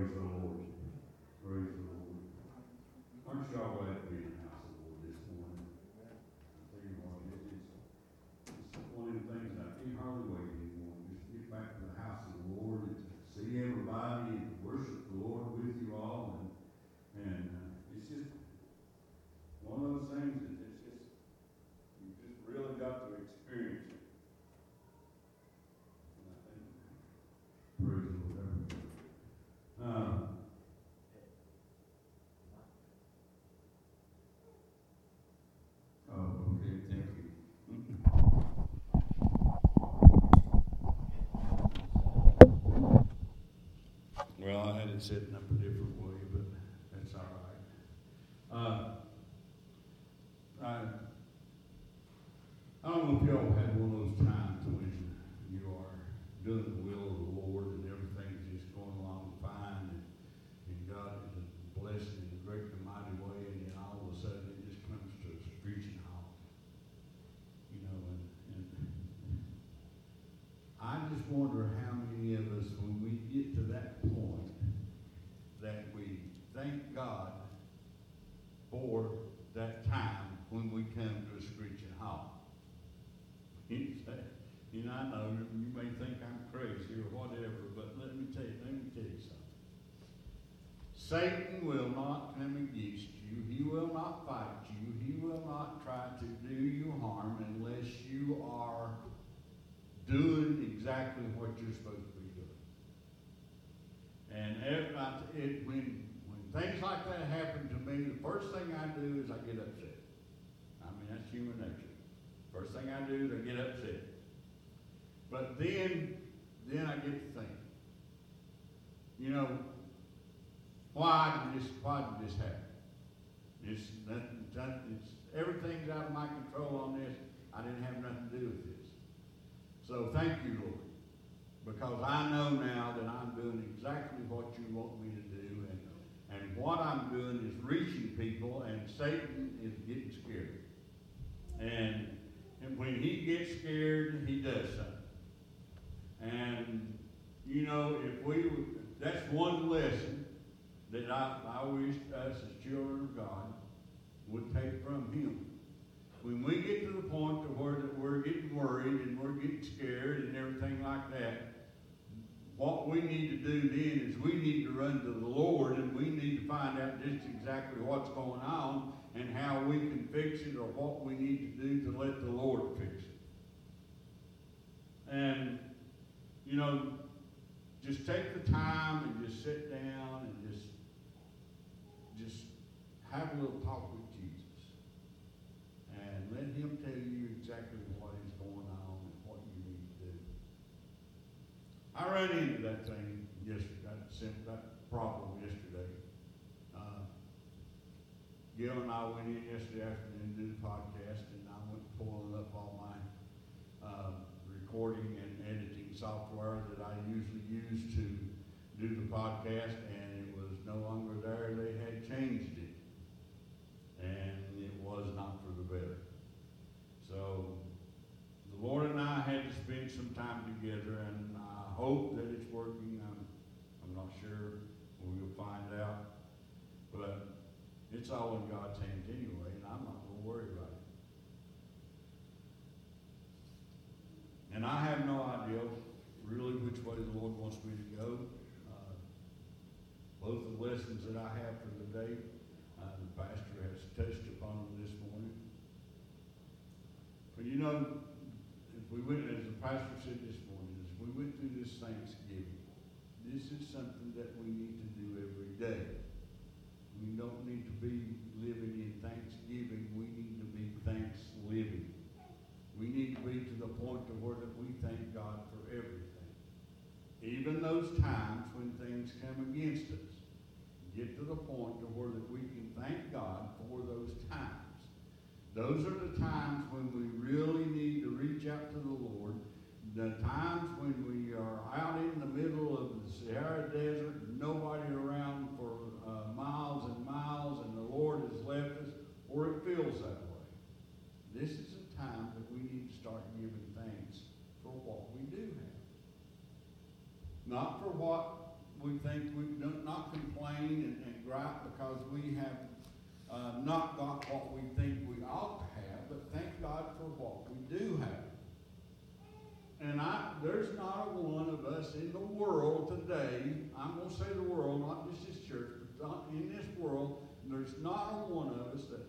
Praise the Lord. Praise the Lord. Aren't y'all glad to be in the house of the Lord this morning? I tell you what, it, it's, it's one of the things I can't hardly wait anymore. Just get back to the house of the Lord and to see everybody and to worship the Lord with you all. And, and uh, it's just one of those things that it's just, you just really got to experience it. And I think, praise the Lord. Uh, Oh, okay, thank you. Had it up a different way, but that's all right. Uh, I, I don't know if y'all had one of those times when you are doing the will of the Lord and everything's just going along fine and, and God is blessing in a great and mighty way and then all of a sudden it just comes to a screeching halt. You know, and, and I just wonder how many of us, when we get to that point, that we thank God for that time when we come to a screeching halt. You say, you know, I know you may think I'm crazy or whatever, but let me tell you, let me tell you something. Satan will not come against you. He will not fight you. He will not try to do you harm unless you are doing exactly what you're supposed to be doing. And if it, when, things like that happen to me, the first thing I do is I get upset. I mean, that's human nature. First thing I do is I get upset. But then, then I get to think, you know, why did this, why did this happen? It's nothing, nothing, everything's out of my control on this. I didn't have nothing to do with this. So thank you, Lord, because I know now that I'm doing exactly what you want me to do, and, what I'm doing is reaching people, and Satan is getting scared. And, and when he gets scared, he does something. And, you know, if we, that's one lesson that I, I wish us as children of God would take from him. When we get to the point to where that we're getting worried and we're getting scared and everything like that, what we need to do then is we need to run to the Lord and we need to find out just exactly what's going on and how we can fix it or what we need to do to let the Lord fix it. And, you know, just take the time and just sit down and just, just have a little talk with Jesus. And let him tell you exactly what is going on and what you need to do. I ran into that thing yesterday, that, that problem yesterday. Uh, Gil and I went in yesterday afternoon to do the podcast, and I went pulling up all my, uh, recording and editing software that I usually use to do the podcast, and it was no longer there. They had changed it. And it was not for the better. So, the Lord and I had to spend some time together, and hope that it's working. I'm, I'm not sure. We'll find out. But it's all in God's hands anyway, and I'm not gonna worry about it. And I have no idea really which way the Lord wants me to go. Uh, Both the lessons that I have for the day, uh, the pastor has touched upon them this morning. But you know, if we went, as the pastor said this morning, as we went through this Thanksgiving, this is something that we need to do every day. We don't need to be living in Thanksgiving, we need to be thanks living. We need to be to the point to where that we thank God for everything. Even those times when things come against us. Get to the point to where that we can thank God for those times. Those are the times when we really need to reach out to the Lord. The times when we are out in the middle of the Sahara Desert, nobody around for uh, miles and miles, and the Lord has left us, or it feels that way. This is a time that we need to start giving thanks for what we do have. Not for what we think we do not complain and, and gripe because we have uh, not got what we think we ought to have, but thank God for what we do have. And I, there's not a one of us in the world today, I'm going to say the world, not just this church, but in this world, there's not a one of us that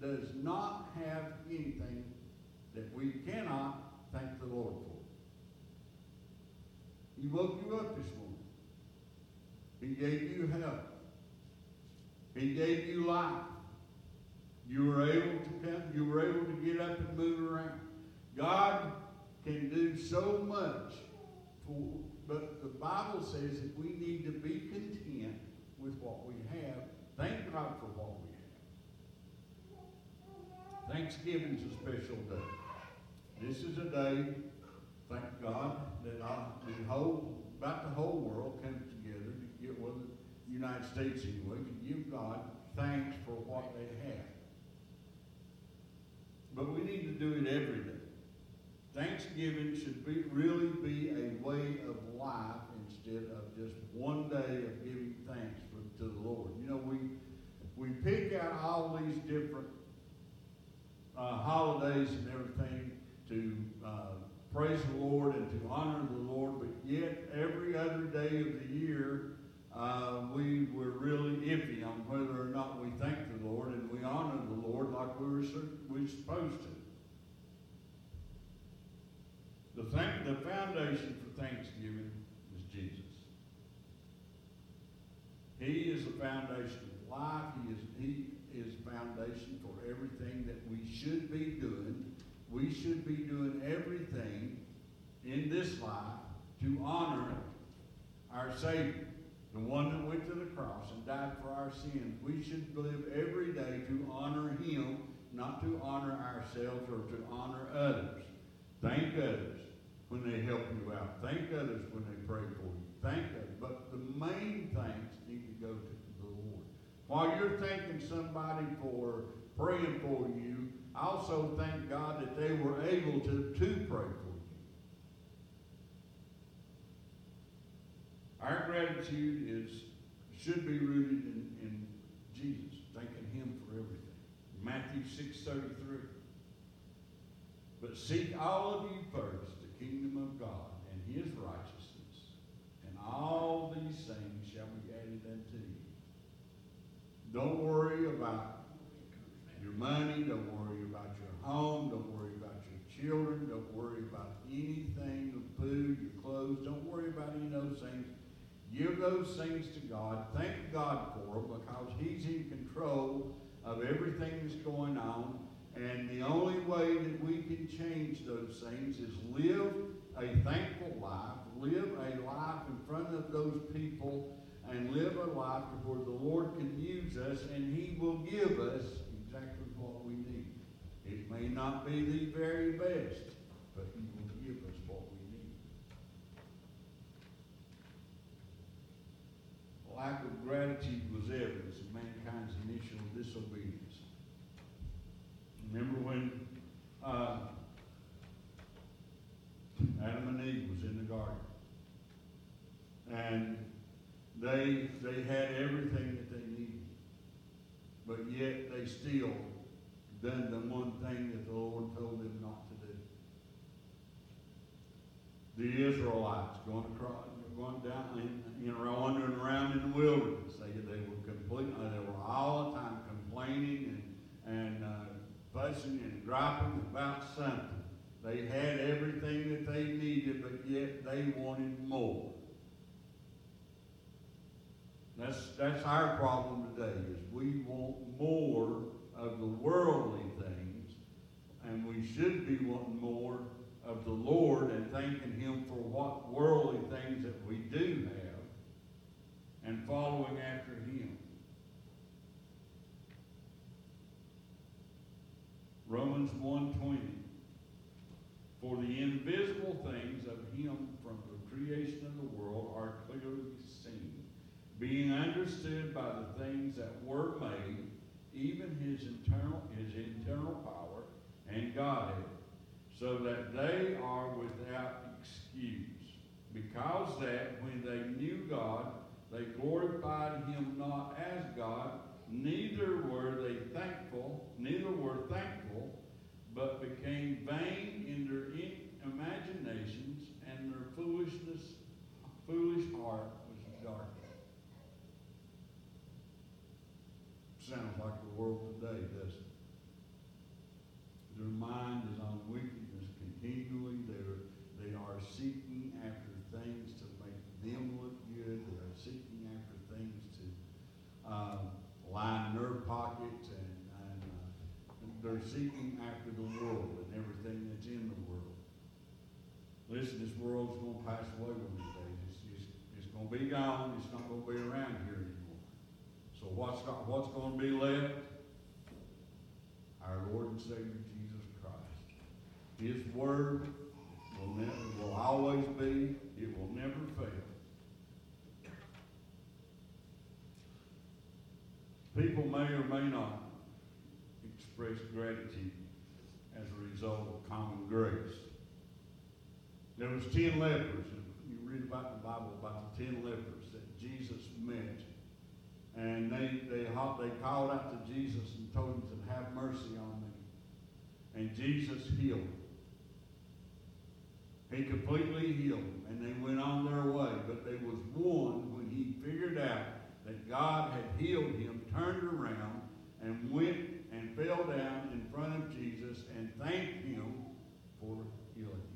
does not have anything that we cannot thank the Lord for. He woke you up this morning. He gave you health. He gave you life. You were able to come, you were able to get up and move around. God can do so much for, but the Bible says that we need to be content with what we have. Thank God for what we have. Thanksgiving's a special day. This is a day, thank God, that I, the whole, about the whole world comes together to get, well, the United States anyway, to give God thanks for what they have. But we need to do it every day. Thanksgiving should be, really be a way of life instead of just one day of giving thanks for, to the Lord. You know, we, we pick out all these different uh, holidays and everything to uh, praise the Lord and to honor the Lord, but yet every other day of the year, uh, we were really iffy on whether or not we thank the Lord and we honor the Lord like we were, we were supposed to. The, thank, the foundation for Thanksgiving is Jesus. He is the foundation of life. He is, he is foundation for everything that we should be doing. We should be doing everything in this life to honor our Savior, the one that went to the cross and died for our sins. We should live every day to honor Him, not to honor ourselves or to honor others. Thank others when they help you out. Thank others when they pray for you. Thank others. But the main thanks need to go to the Lord. While you're thanking somebody for praying for you, also thank God that they were able to, to pray for you. Our gratitude is should be rooted in, in Jesus, thanking Him for everything. Matthew 6.33 But seek all of you first kingdom of God and his righteousness, and all these things shall be added unto you. Don't worry about your money, don't worry about your home, don't worry about your children, don't worry about anything of food, your clothes, don't worry about any of those things. Give those things to God. Thank God for them because He's in control of everything that's going on. And the only way that we can change those things is live a thankful life, live a life in front of those people, and live a life where the Lord can use us and He will give us exactly what we need. It may not be the very best, but He will give us what we need. Lack of gratitude was evidence of mankind's initial disobedience. Remember when uh, Adam and Eve was in the garden. And they, they had everything that they needed. But yet they still done the one thing that the Lord told them not to do. The Israelites going across, going down, you know, wandering around in the wilderness. They, they were complete, they were all the time complaining and, and uh, fussing and griping about something. They had everything that they needed, but yet they wanted more. That's, that's our problem today, is we want more of the worldly things, and we should be wanting more of the Lord and thanking Him for what worldly things that we do have, and following after Him. Romans 1.20 For the invisible things of him from the creation of the world are clearly seen, being understood by the things that were made, even his internal, his internal power and Godhead, so that they are without excuse. because that when they knew God, they glorified him not as God, neither were they thankful, neither were thankful, but became vain in their imaginations, and their foolishness, foolish heart was darkened. Sounds like the world today, doesn't it? Their mind is on wickedness continually. They're, they are seeking after things to make them look good. They are seeking after things to uh, line their pockets, and, and uh, they're seeking after the world and everything that's in the world. Listen, this world's going to pass away one of these days. It's, it's, it's going to be gone. It's not going to be around here anymore. So what's, got, what's going to be left? Our Lord and Savior Jesus Christ. his word will, never, will always be, it will never fail. People may or may not express gratitude as a result of common grace. There was ten lepers. Read about the Bible about the ten lepers that Jesus met. And they, they, they called out to Jesus and told him to have mercy on them. And Jesus healed them. He completely healed them, and they went on their way. But there was one when he figured out that God had healed him, turned around and went and fell down in front of Jesus and thanked him for healing him.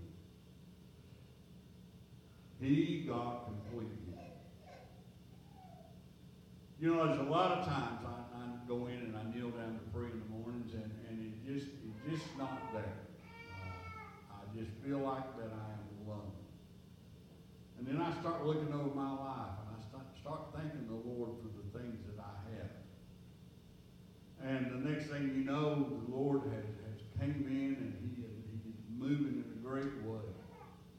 He got complete healing. You know, there's a lot of times I, I go in and I kneel down to pray in the mornings, and, and it just it's just not there uh, I just feel like that I am alone. And then I start looking over my life and I start, start thanking the Lord for the things that I have. And the next thing you know, the Lord has, has came in and he, he is moving in a great way.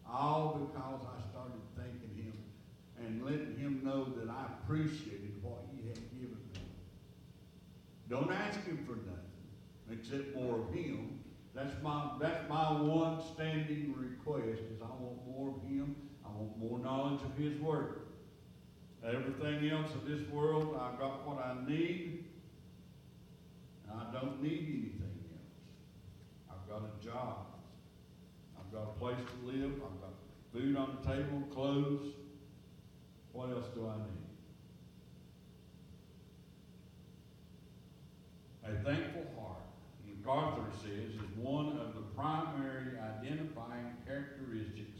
All because I and letting him know that I appreciated what he had given me. Don't ask him for nothing except more of him that's my, that's my one standing request is I want more of him. I want more knowledge of his word. Everything else of this world, I've got what I need. And I don't need anything else. I've got a job. I've got a place to live. I've got food on the table, clothes. What else do I need? A thankful heart, MacArthur says, is one of the primary identifying characteristics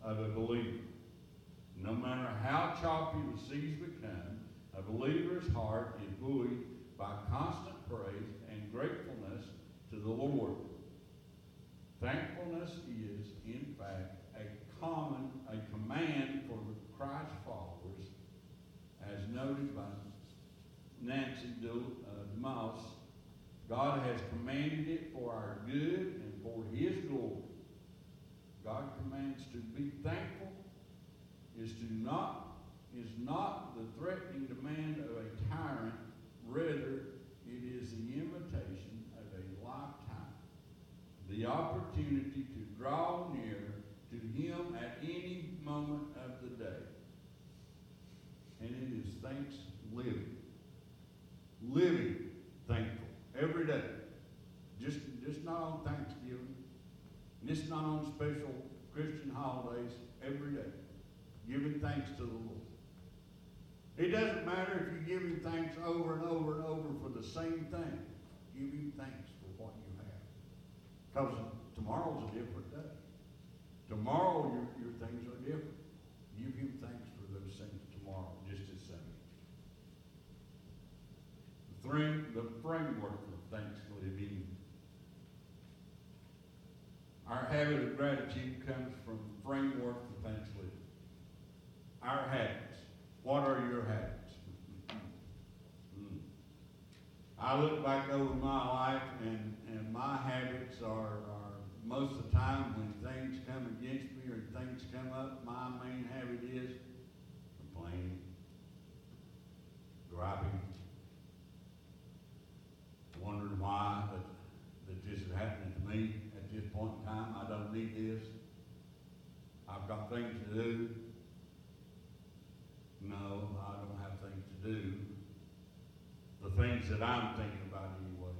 of a believer. No matter how choppy the seas become, a believer's heart is buoyed by constant praise and gratefulness to the Lord. Thankfulness is, in fact, a common, a command for Christ's Christ followers, noted by Nancy DeMoss uh, God has commanded it for our good and for His glory. God commands to be thankful is to not is not the threatening demand of a tyrant, rather it is the invitation of a lifetime. The opportunity to draw near to Him at any moment. And it is thanks living. Living thankful every day. Just, just not on Thanksgiving. Just not on special Christian holidays. Every day. Giving thanks to the Lord. It doesn't matter if you give him thanks over and over and over for the same thing. Give him thanks for what you have. Because tomorrow's a different day. Tomorrow your, your things are different. Give him thanks for those things tomorrow, just as same. The, the framework of thanksgiving. Our habit of gratitude comes from framework of thanksgiving. Our habits. What are your habits? Hmm. I look back over my life and, and my habits are, are most of the time when things come against me or things come up, my main habit is complaining, griping, wondering why that, that this is happening to me at this point in time. I don't need this. I've got things to do. No, I don't have things to do. The things that I'm thinking about anyway.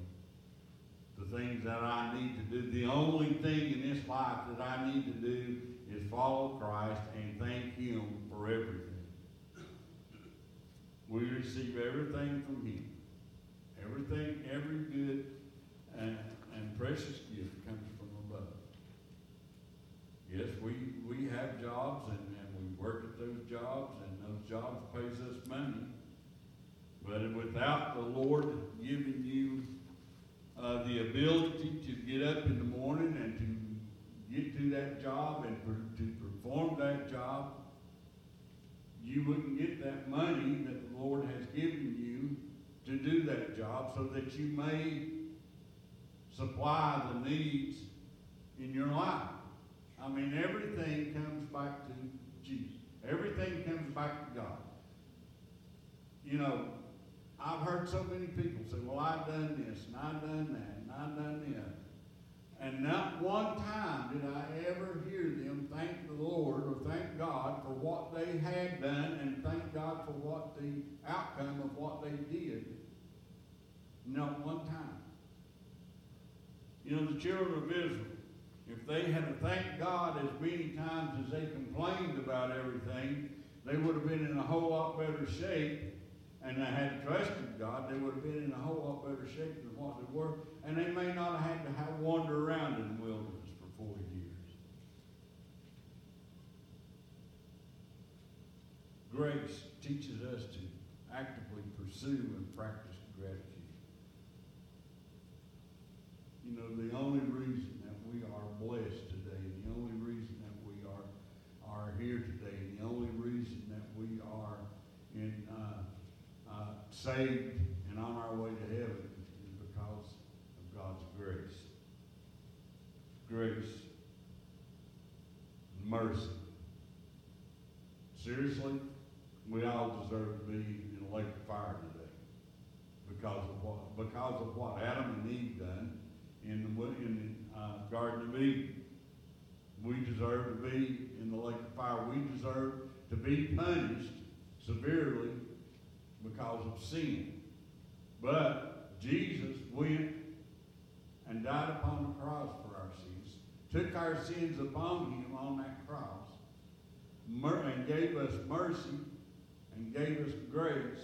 The things that I need to do. The only thing in this life that I need to do is follow Christ and thank Him for everything. We receive everything from Him. Everything, every good and, and precious gift comes from above. Yes, we, we have jobs and, and we work at those jobs and those jobs pays us money. But without the Lord giving you uh, the ability to get up in the morning and to get to that job and per, to perform that job, you wouldn't get that money that the Lord has given you to do that job so that you may supply the needs in your life. I mean, everything comes back to Jesus. Everything comes back to God. You know, I've heard so many people say, well, I've done this, and I've done that, and I've done this. And not one time did I ever hear them thank the Lord or thank God for what they had done and thank God for what the outcome of what they did. Not one time. You know, the children of Israel, if they had to thank God as many times as they complained about everything, they would have been in a whole lot better shape and they had trusted God, they would have been in a whole lot better shape than what they were, and they may not have had to have wander around in the wilderness for 40 years. Grace teaches us to actively pursue and practice gratitude. You know, the only reason that we are blessed today, the only reason that we are, are here today, the only reason that we are in uh, uh, saved and on our way to heaven is because of God's grace. Grace. Mercy. Seriously, we all deserve to be in a lake of fire today because of what because of what Adam and Eve done in the in the uh, Garden of Eden. We deserve to be in the lake of fire. We deserve to be punished severely sin. But Jesus went and died upon the cross for our sins, took our sins upon him on that cross, and gave us mercy and gave us grace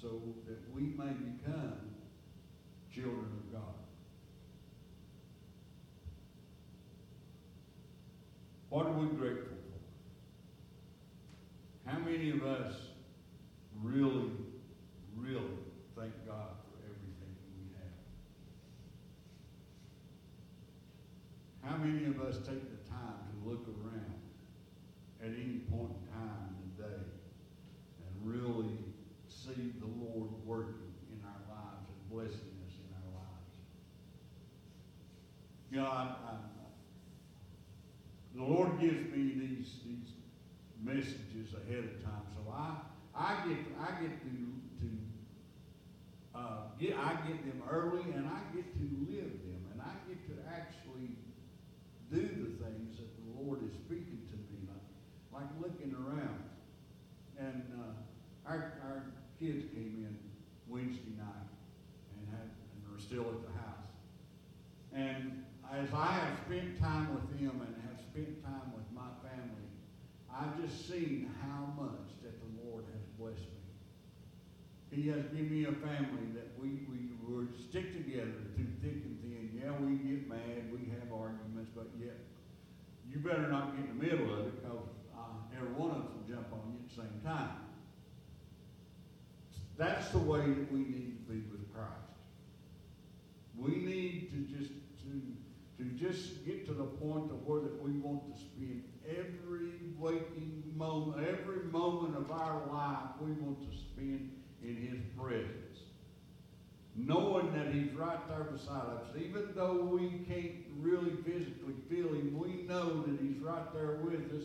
so that we may become children of God. What are we grateful for? How many of us really, thank God for everything we have? How many of us take the time to look around at any point in time in the day and really see the Lord working in our lives and blessing us in our lives? You know, I, I the Lord gives me these these messages ahead of time, so I I get I get to to uh, get I get them early, and I get to live them, and I get to actually do the things that the Lord is speaking to me, like, like looking around. And uh, our our kids came in Wednesday night and had and are still at the house, and as I have spent time with them and spent time with my family, I've just seen how much that the Lord has blessed me. He has given me a family that we, we would stick together through thick and thin. Yeah, we get mad, we have arguments, but yet you better not get in the middle of it because every one of us will jump on you at the same time. That's the way that we need to be with Christ. We need to just to just get to the point of where that we want to spend every waking moment, every moment of our life we want to spend in His presence. Knowing that He's right there beside us. Even though we can't really physically feel Him, we know that He's right there with us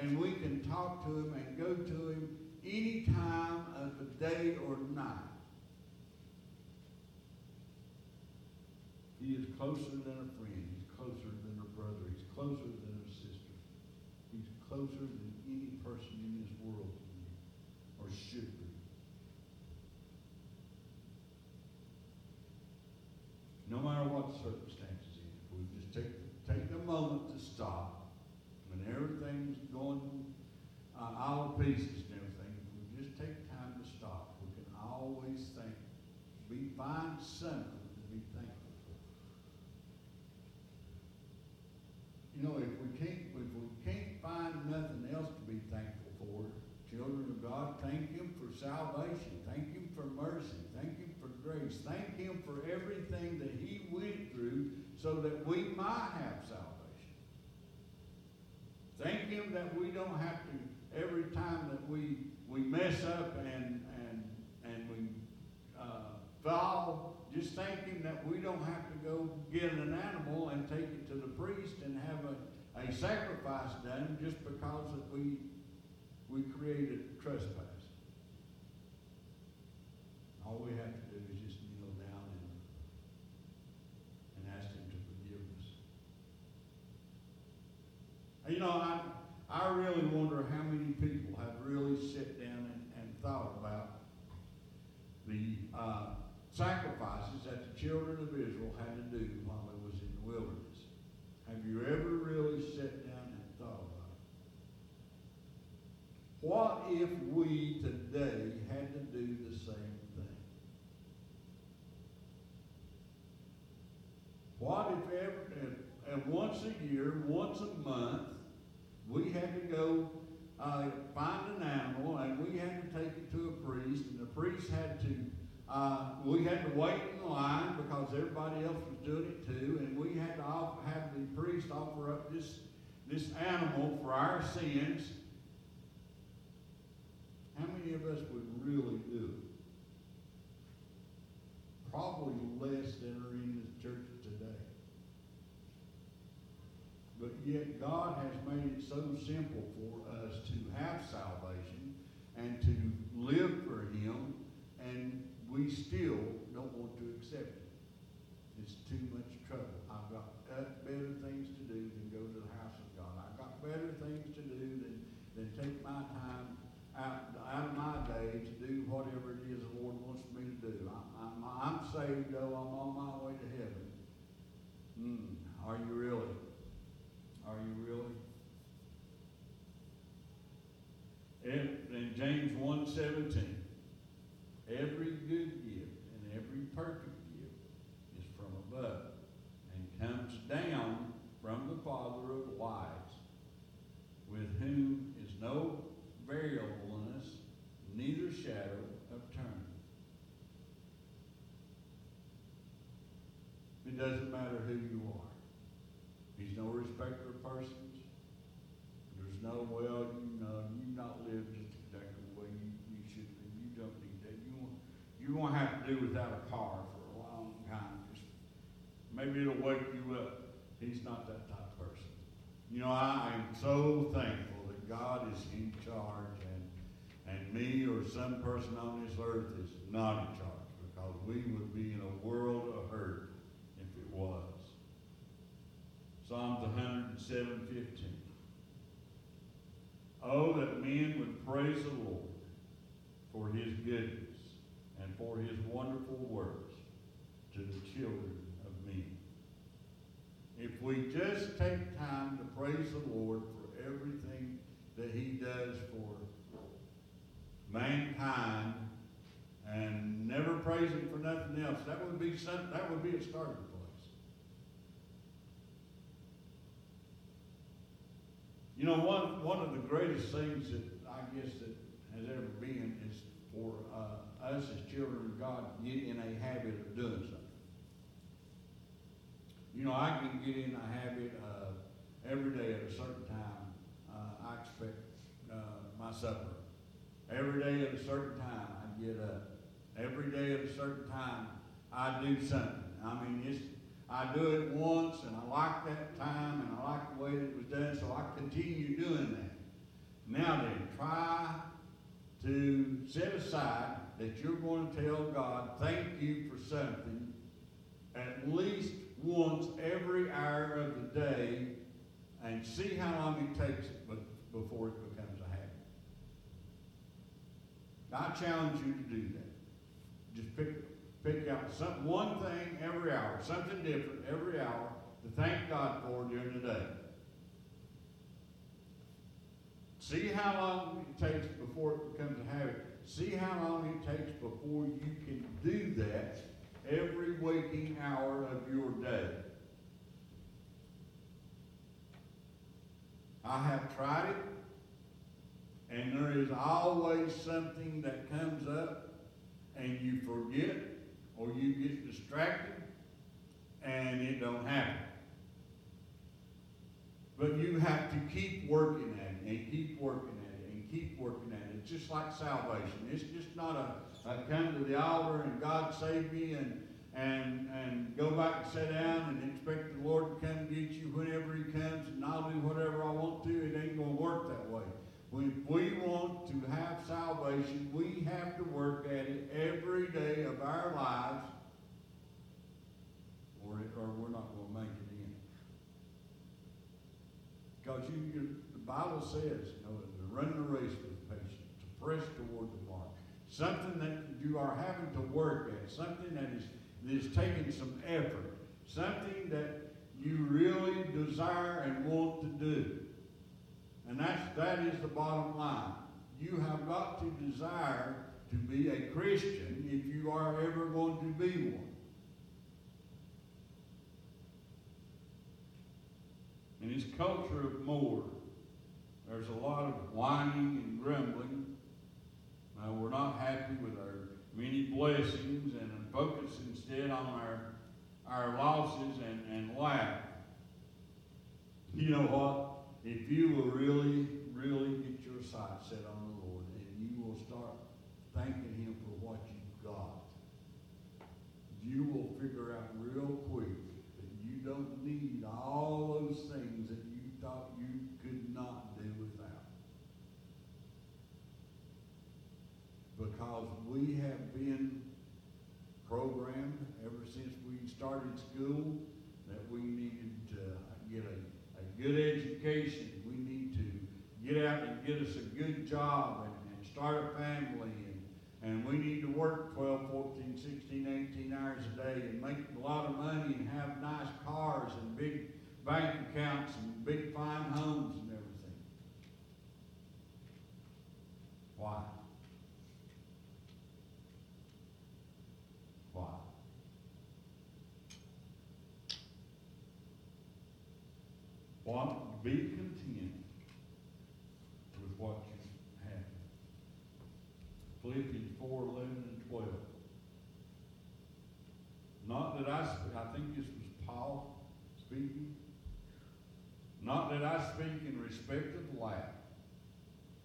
and we can talk to Him and go to Him any time of the day or night. He is closer than a friend. He's closer than a brother. He's closer than a sister. He's closer matter what circumstances is, if we just take, take a moment to stop when everything's going uh, out of pieces and everything, if we just take time to stop, we can always think, we find something to be thankful for. You know, if we can't, if we can't find nothing else to be thankful for, children of God, thank Him for salvation. So that we might have salvation. Thank Him that we don't have to, every time that we, we mess up and, and, and we uh, fall, just thank Him that we don't have to go get an animal and take it to the priest and have a, a sacrifice done just because that we, we created trespass. All we have to do is just kneel down and, and ask Him to forgive us. And, You know, I, I really wonder how many people have really sat down and, and thought about the uh, sacrifices that the children of Israel had to do while they was in the wilderness. Have you ever really sat down and thought about it? What if we today had to do the same thing? What if ever, if, and once a year, once a month, we had to go uh, find an animal and we had to take it to a priest, and the priest had to, uh, we had to wait in line because everybody else was doing it too, and we had to off, have the priest offer up this, this animal for our sins. How many of us would really do it? Probably less than are in the church today. But yet God has made it so simple for us to have salvation and to live for Him, and we still don't want to accept it. It's too much trouble. I've got uh, better things to 17. Every good maybe it'll wake you up. He's not that type of person. You know, I am so thankful that God is in charge and, and me or some person on this earth is not in charge because we would be in a world of hurt if it was. Psalms 107, 15. Oh, that men would praise the Lord for his goodness and for his wonderful works to the children. If we just take time to praise the Lord for everything that he does for mankind and never praise him for nothing else, that would be some, that would be a starting place. You know, one, one of the greatest things that I guess that has ever been is for uh, us as children of God get in a habit of doing something. You know, I can get in a habit of every day at a certain time, uh, I expect uh, my supper. Every day at a certain time, I get up. Every day at a certain time, I do something. I mean, it's I do it once, and I like that time, and I like the way it was done, so I continue doing that. Now then, try to set aside that you're going to tell God, thank you for something, at least once every hour of the day, and see how long it takes it before it becomes a habit. I challenge you to do that. Just pick pick out some, one thing every hour, something different every hour to thank God for during the day. See how long it takes before it becomes a habit. See how long it takes before you can do that every waking hour of your day. I have tried it, and there is always something that comes up, and you forget, or you get distracted, and it don't happen. But you have to keep working at it, and keep working at it, and keep working at it. It's just like salvation. It's just not a, a come to the altar and God save me and and and go back and sit down and expect the Lord to come get you whenever He comes and I'll do whatever I want to. It ain't to work that way. If we want to have salvation, we have to work at it every day of our lives, or, it, or we're not going to make it in. Because you, you, the Bible says, you know, to run the race with patience, to press toward the. Something that you are having to work at, something that is that is taking some effort, something that you really desire and want to do. And that's, that is the bottom line. You have got to desire to be a Christian if you are ever going to be one. In this culture of more, there's a lot of whining and grumbling. Uh, we're not happy with our many blessings and focus instead on our our losses and, and lack. You know what? If you will really, really get your sight set on the Lord and you will start thanking Him for what you've got, you will figure out real quick that you don't need all those things that you thought you could not do without. Because we have been programmed ever since we started school that we needed to get a, a good education. We need to get out and get us a good job and, and start a family. And, and we need to work 12, 14, 16, 18 hours a day and make a lot of money and have nice cars and big bank accounts and big fine homes and everything. Why? Be content with what you have. Philippians 4 11 and 12. Not that I, speak, I think this was Paul speaking. Not that I speak in respect of lack,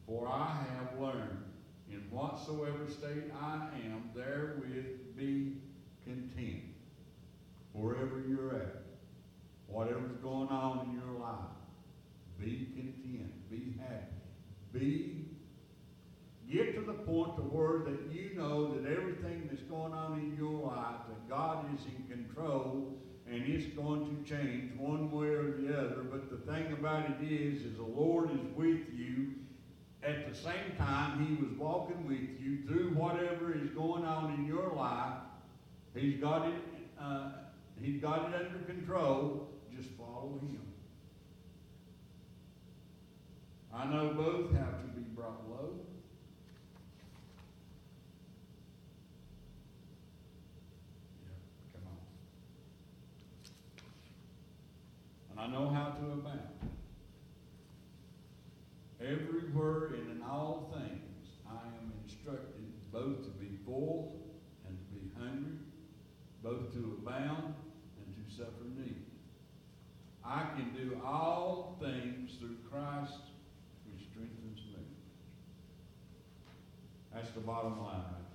for I have learned in whatsoever state I am, therewith be content, wherever you're at whatever's going on in your life, be content, be happy, be get to the point to where that you know that everything that's going on in your life, that God is in control and it's going to change one way or the other. But the thing about it is, is the Lord is with you. At the same time, He was walking with you through whatever is going on in your life. He's got it. Uh, he's got it under control just follow him. I know both have to be brought low. Yeah, come on. And I know how to abound. Everywhere and in all things, I am instructed both to be full and to be hungry, both to abound and to suffer need. I can do all things through Christ which strengthens me. That's the bottom line right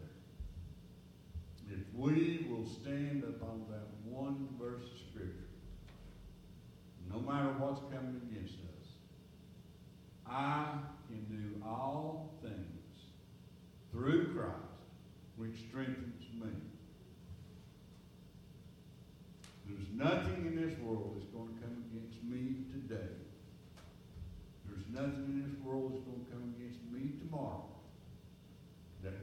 there. If we will stand upon that one verse of Scripture, no matter what's coming against us, I can do all things through Christ which strengthens me. There's nothing in this world that's going to me today. There's nothing in this world that's going to come against me tomorrow that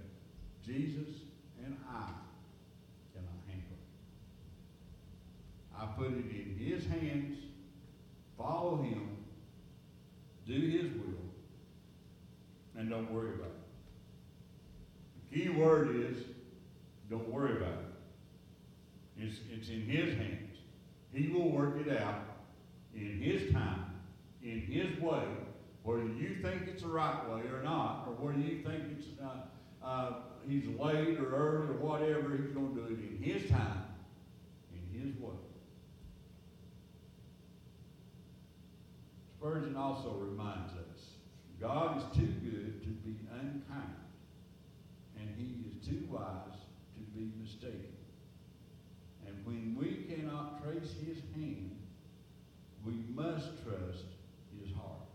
Jesus and I cannot handle. I put it in His hands, follow Him, do His will, and don't worry about it. The key word is, don't worry about it. It's, it's in His hands. He will work it out in His time, in His way, whether you think it's the right way or not, or whether you think it's uh, uh, He's late or early or whatever, He's going to do it in His time, in His way. Spurgeon also reminds us God is too good to be unkind, and he is too wise to be mistaken. And when we cannot trace his hand, we must trust his heart.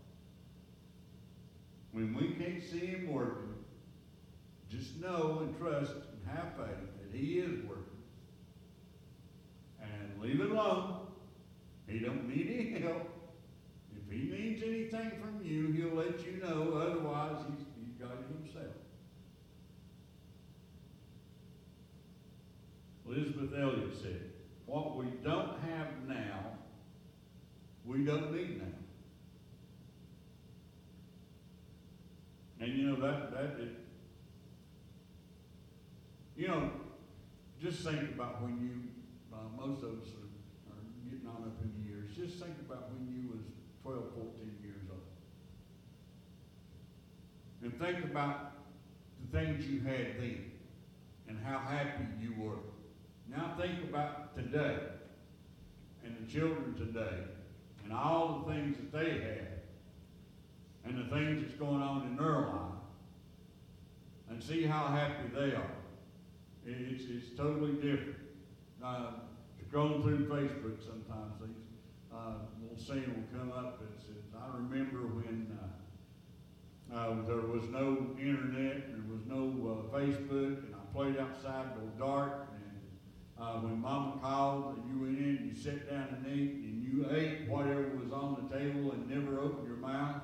When we can't see him working, just know and trust and have faith that he is working. And leave it alone. He don't need any help. If he needs anything from you, he'll let you know. Otherwise, he's, he's got it himself. Elisabeth Elliot said, What we don't have now, we don't need now. And you know, that, that, it, you know, just think about when you, uh, most of us are, are getting on up in the years, just think about when you was 12, 14 years old. And think about the things you had then and how happy you were. Now think about today and the children today and all the things that they have and the things that's going on in their life and see how happy they are. It's, it's totally different. Uh, scrolling through Facebook sometimes, these uh, little scene will come up that says, I remember when uh, uh, there was no internet, there was no uh, Facebook, and I played outside till dark, and uh, when Mama called, and you went in, you sat down and ate, and you ate whatever was on the table and never opened your mouth.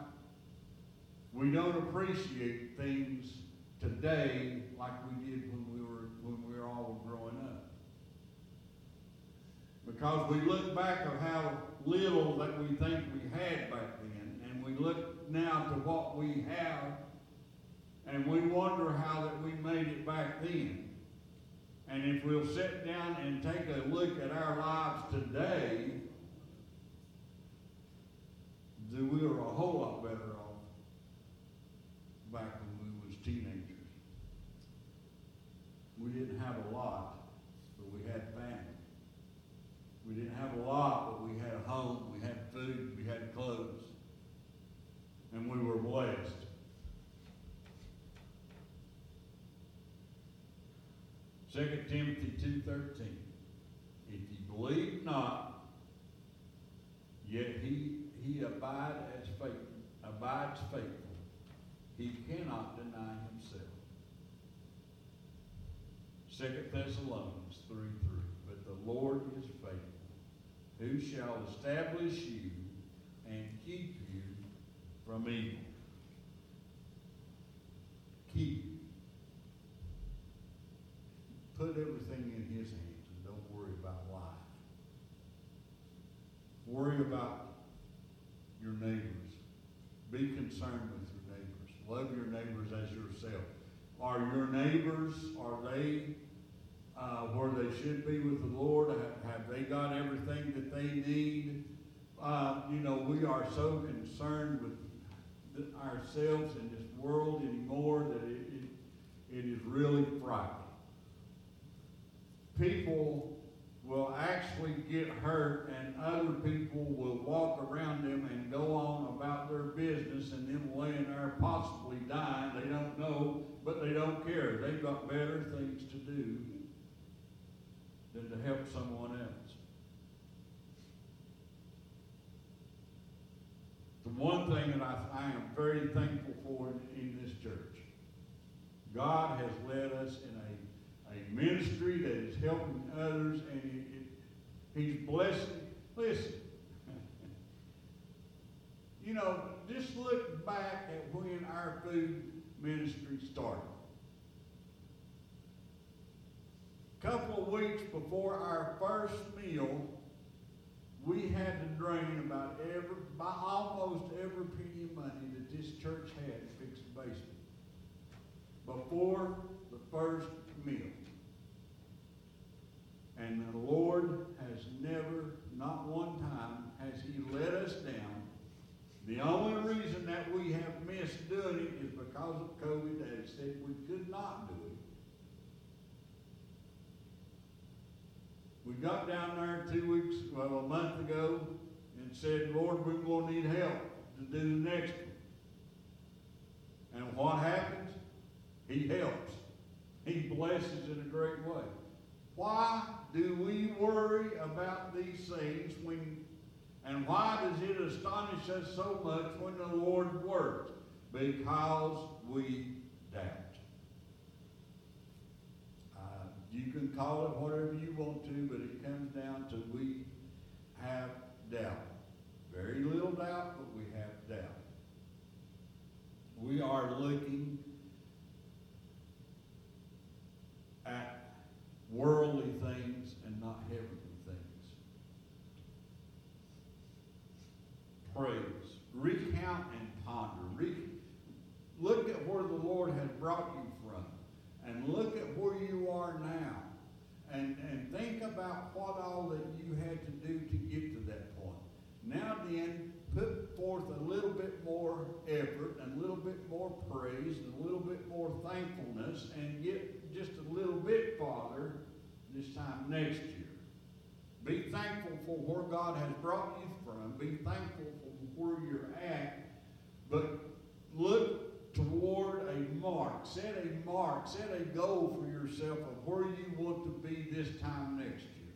We don't appreciate things today like we did when we were when we were all growing up. Because we look back of how little that we think we had back then, and we look now to what we have, and we wonder how that we made it back then. And if we'll sit down and take a look at our lives today, then we are a whole lot better off back when we was teenagers. We didn't have a lot, but we had family. We didn't have a lot, but we had a home, we had food, we had clothes, and we were blessed. Second Timothy two thirteen. If you believe not, yet he he abide as faithful, abides faithful. He cannot deny himself. Second Thessalonians three three. But the Lord is faithful, who shall establish you and keep you from evil. Keep. Put everything in His hands and don't worry about life. Worry about your neighbors. Be concerned with your neighbors. Love your neighbors as yourself. Are your neighbors, are they uh, where they should be with the Lord? Have, have they got everything that they need? Uh, you know, we are so concerned with the, ourselves in this world anymore that it, it, it is really frightening people will actually get hurt and other people will walk around them and go on about their business and them laying there possibly dying. They don't know, but they don't care. They've got better things to do than to help someone else. The one thing that I, I am very thankful for in, in this church, God has led us in a a ministry that is helping others, and it, it, He's blessing. Listen, you know, just look back at when our food ministry started. A couple of weeks before our first meal, we had to drain about every, by almost every penny of money that this church had to fix the basement. before the first meal. And the Lord has never, not one time, has He let us down. The only reason that we have missed doing it is because of COVID that said we could not do it. We got down there two weeks, well, a month ago, and said, Lord, we're going to need help to do the next one. And what happens? He helps. He blesses in a great way. Why do we worry about these things when, and why does it astonish us so much when the Lord works? Because we doubt. Uh, you can call it whatever you want to, but it comes down to we have doubt. Very little doubt, but we have doubt. We are looking at worldly things and not heavenly things. Praise. Recount and ponder. Re- look at where the Lord has brought you from and look at where you are now and, and think about what all that you had to do to get to that point. Now then, put forth a little bit more effort and a little bit more praise and a little bit more thankfulness and get just a little bit farther this time next year. Be thankful for where God has brought you from. Be thankful for where you're at. But look toward a mark. Set a mark. Set a goal for yourself of where you want to be this time next year.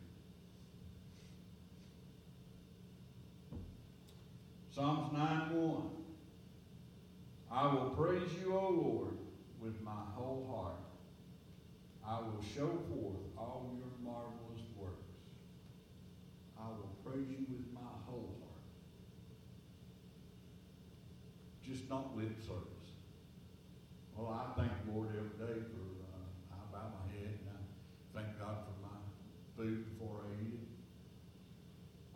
Psalms 9 1. I will praise you, O Lord, with my whole heart. I will show forth all your marvelous works. I will praise you with my whole heart. Just not lip service. Well, I thank the Lord every day for, uh, I bow my head and I thank God for my food before I eat it.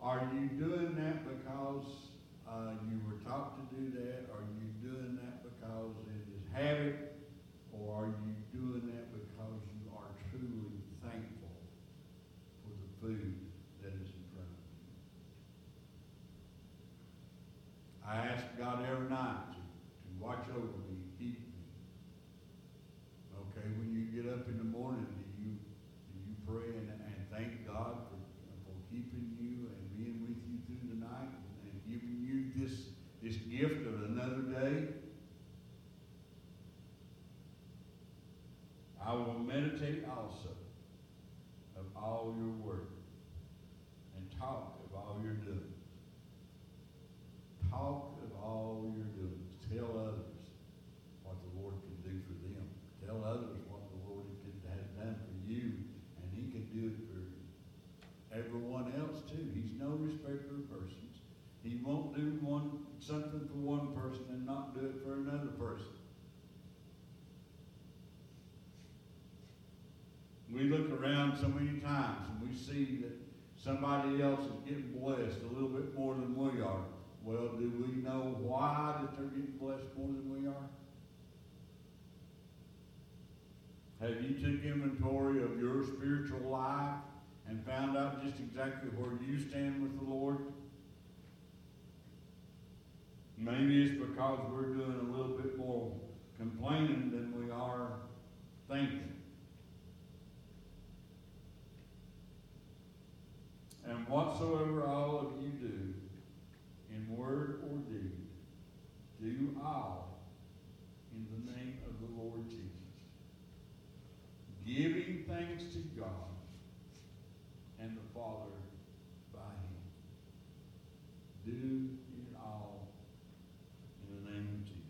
Are you doing that because uh, you were taught to do that? Are you doing that because it is habit? Or are you doing that because you are truly thankful for the food that is in front of you? I ask God every night to, to watch over me, keep me. Okay, when you get up in the morning, do you do you pray and, and thank God for, for keeping you and being with you through the night and giving you this this gift of another day? I will meditate also of all your work and talk of all your doings. Talk of all your doings. Tell others what the Lord can do for them. Tell others what the Lord can, has done for you, and He can do it for everyone else too. He's no respecter of persons. He won't do one something for one person and not do it for another person. We look around so many times and we see that somebody else is getting blessed a little bit more than we are. Well, do we know why that they're getting blessed more than we are? Have you took inventory of your spiritual life and found out just exactly where you stand with the Lord? Maybe it's because we're doing a little bit more complaining than we are thinking. And whatsoever all of you do, in word or deed, do all in the name of the Lord Jesus, giving thanks to God and the Father by Him. Do it all in the name of Jesus.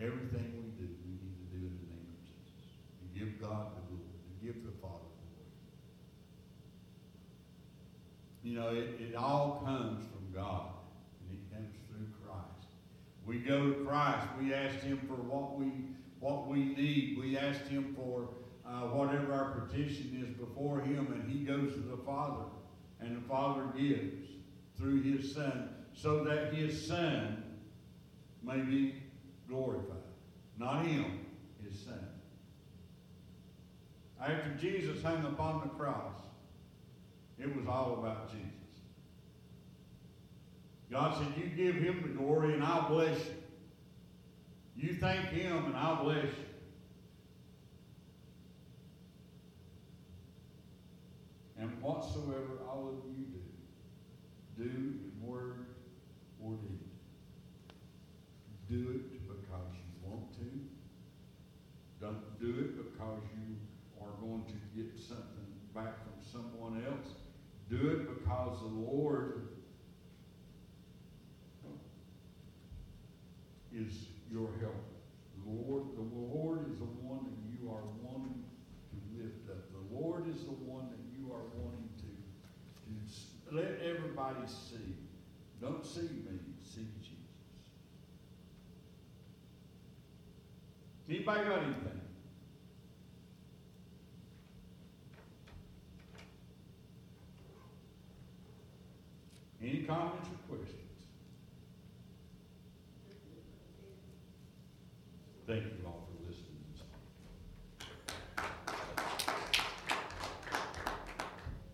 Everything we do, we need to do in the name of Jesus. To give God the glory, to give the Father Know, it, it all comes from God, and it comes through Christ. We go to Christ. We ask Him for what we what we need. We ask Him for uh, whatever our petition is before Him, and He goes to the Father, and the Father gives through His Son, so that His Son may be glorified. Not him, his son. After Jesus hung upon the cross, it was all about Jesus. God said, You give him the glory and I'll bless you. You thank him and I'll bless you. And whatsoever all of you do, do in word or deed. Do it because you want to. Don't do it because you are going to get something back from someone else. It because the Lord is your helper. Lord, the Lord is the one that you are wanting to lift up. The Lord is the one that you are wanting to, to let everybody see. Don't see me, see Jesus. Anybody got anything? Any